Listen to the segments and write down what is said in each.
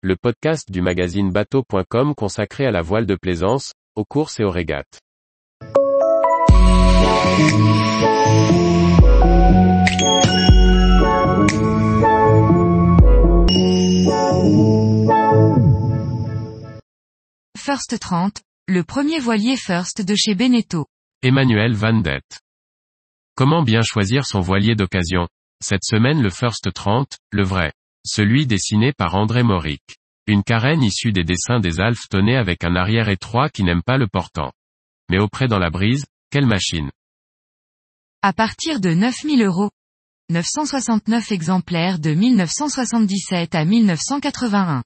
le podcast du magazine bateau.com consacré à la voile de plaisance, aux courses et aux régates. First 30, le premier voilier First de chez Beneteau. Emmanuel Van Det. Comment bien choisir son voilier d'occasion? Cette semaine le First 30, le vrai. Celui dessiné par André Mauric. Une carène issue des dessins des Alphes tonné avec un arrière étroit qui n'aime pas le portant. Mais auprès dans la brise, quelle machine À partir de 9000 euros. 969 exemplaires de 1977 à 1981.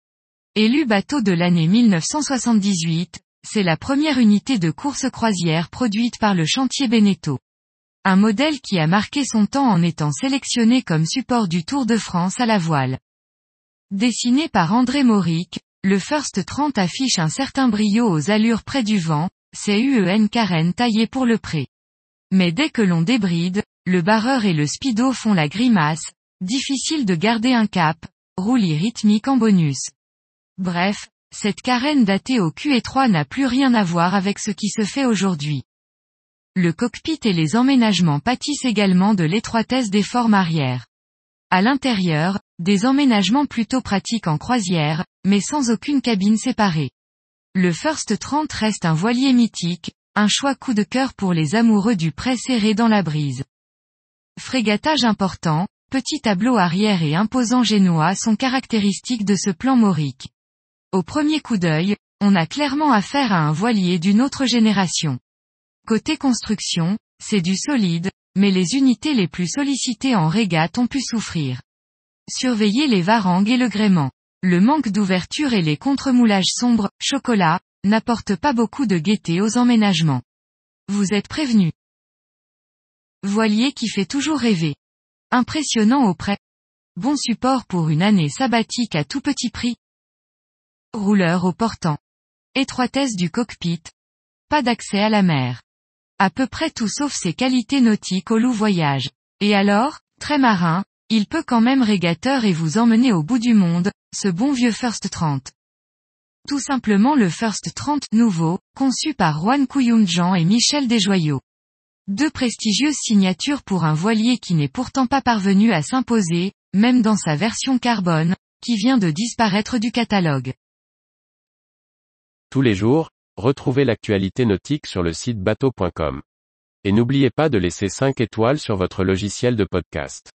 Élu bateau de l'année 1978, c'est la première unité de course croisière produite par le chantier Beneteau. Un modèle qui a marqué son temps en étant sélectionné comme support du Tour de France à la voile. Dessiné par André Mauric, le First 30 affiche un certain brio aux allures près du vent, c'est UEN carène taillé pour le pré. Mais dès que l'on débride, le barreur et le speedo font la grimace, difficile de garder un cap, roulis rythmique en bonus. Bref, cette carène datée au Q étroit n'a plus rien à voir avec ce qui se fait aujourd'hui. Le cockpit et les emménagements pâtissent également de l'étroitesse des formes arrière. À l'intérieur, des emménagements plutôt pratiques en croisière, mais sans aucune cabine séparée. Le First 30 reste un voilier mythique, un choix coup de cœur pour les amoureux du prêt serré dans la brise. Frégatage important, petit tableau arrière et imposant génois sont caractéristiques de ce plan maurique. Au premier coup d'œil, on a clairement affaire à un voilier d'une autre génération. Côté construction, c'est du solide, mais les unités les plus sollicitées en régate ont pu souffrir. Surveillez les varangues et le gréement. Le manque d'ouverture et les contremoulages sombres, chocolat, n'apportent pas beaucoup de gaieté aux emménagements. Vous êtes prévenu. Voilier qui fait toujours rêver. Impressionnant au prêt. Bon support pour une année sabbatique à tout petit prix. Rouleur au portant. Étroitesse du cockpit. Pas d'accès à la mer. À peu près tout sauf ses qualités nautiques au loup voyage. Et alors, très marin, il peut quand même régateur et vous emmener au bout du monde, ce bon vieux First 30. Tout simplement le First 30 nouveau, conçu par Juan Jean et Michel Desjoyaux. Deux prestigieuses signatures pour un voilier qui n'est pourtant pas parvenu à s'imposer, même dans sa version carbone, qui vient de disparaître du catalogue. Tous les jours, retrouvez l'actualité nautique sur le site bateau.com. Et n'oubliez pas de laisser 5 étoiles sur votre logiciel de podcast.